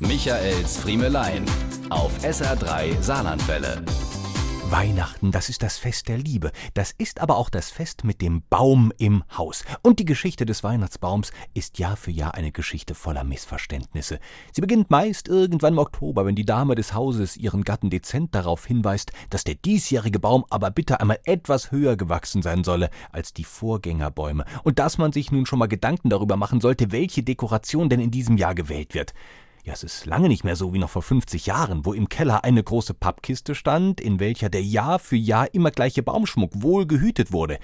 Michaels Friemelein auf SR3 Saarlandwelle. Weihnachten, das ist das Fest der Liebe. Das ist aber auch das Fest mit dem Baum im Haus. Und die Geschichte des Weihnachtsbaums ist Jahr für Jahr eine Geschichte voller Missverständnisse. Sie beginnt meist irgendwann im Oktober, wenn die Dame des Hauses ihren Gatten dezent darauf hinweist, dass der diesjährige Baum aber bitte einmal etwas höher gewachsen sein solle als die Vorgängerbäume und dass man sich nun schon mal Gedanken darüber machen sollte, welche Dekoration denn in diesem Jahr gewählt wird. Ja, es ist lange nicht mehr so wie noch vor 50 Jahren, wo im Keller eine große Pappkiste stand, in welcher der Jahr für Jahr immer gleiche Baumschmuck wohl gehütet wurde.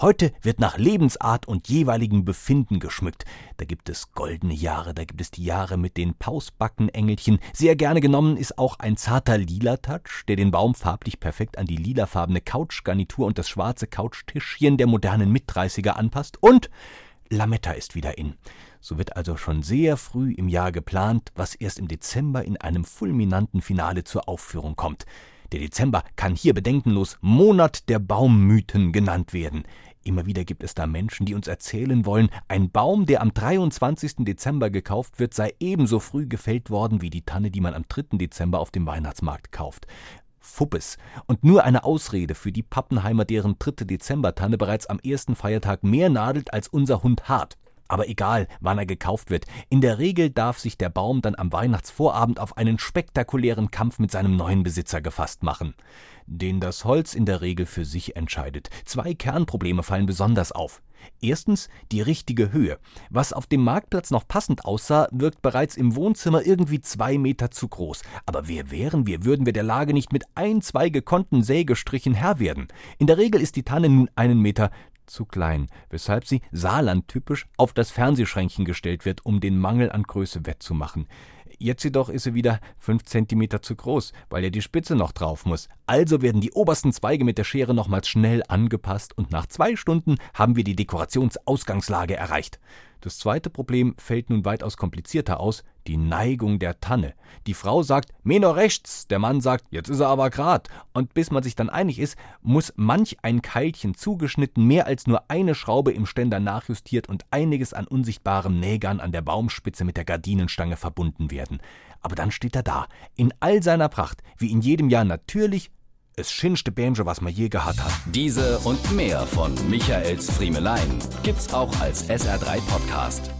Heute wird nach Lebensart und jeweiligem Befinden geschmückt. Da gibt es goldene Jahre, da gibt es die Jahre mit den Pausbackenengelchen. Sehr gerne genommen ist auch ein zarter lila Touch, der den Baum farblich perfekt an die lilafarbene Couchgarnitur und das schwarze Couchtischchen der modernen Mitdreißiger anpasst. Und Lametta ist wieder in. So wird also schon sehr früh im Jahr geplant, was erst im Dezember in einem fulminanten Finale zur Aufführung kommt. Der Dezember kann hier bedenkenlos Monat der Baummythen genannt werden. Immer wieder gibt es da Menschen, die uns erzählen wollen, ein Baum, der am 23. Dezember gekauft wird, sei ebenso früh gefällt worden wie die Tanne, die man am 3. Dezember auf dem Weihnachtsmarkt kauft. Fuppes und nur eine Ausrede für die Pappenheimer, deren dritte Dezembertanne bereits am ersten Feiertag mehr nadelt als unser Hund hart. Aber egal, wann er gekauft wird, in der Regel darf sich der Baum dann am Weihnachtsvorabend auf einen spektakulären Kampf mit seinem neuen Besitzer gefasst machen, den das Holz in der Regel für sich entscheidet. Zwei Kernprobleme fallen besonders auf. Erstens die richtige Höhe. Was auf dem Marktplatz noch passend aussah, wirkt bereits im Wohnzimmer irgendwie zwei Meter zu groß. Aber wer wären wir, würden wir der Lage nicht mit ein, zwei gekonnten Sägestrichen Herr werden. In der Regel ist die Tanne nun einen Meter zu klein, weshalb sie Saarland-typisch auf das Fernsehschränkchen gestellt wird, um den Mangel an Größe wettzumachen. Jetzt jedoch ist sie wieder fünf Zentimeter zu groß, weil ja die Spitze noch drauf muss. Also werden die obersten Zweige mit der Schere nochmals schnell angepasst und nach zwei Stunden haben wir die Dekorationsausgangslage erreicht. Das zweite Problem fällt nun weitaus komplizierter aus, die Neigung der Tanne. Die Frau sagt, Meno rechts, der Mann sagt, jetzt ist er aber grad. Und bis man sich dann einig ist, muss manch ein Keilchen zugeschnitten, mehr als nur eine Schraube im Ständer nachjustiert und einiges an unsichtbaren Nägern an der Baumspitze mit der Gardinenstange verbunden werden. Aber dann steht er da, in all seiner Pracht, wie in jedem Jahr natürlich, es schönste Bämsche, was man je gehabt hat. Diese und mehr von Michaels Friemelein gibt's auch als SR3 Podcast.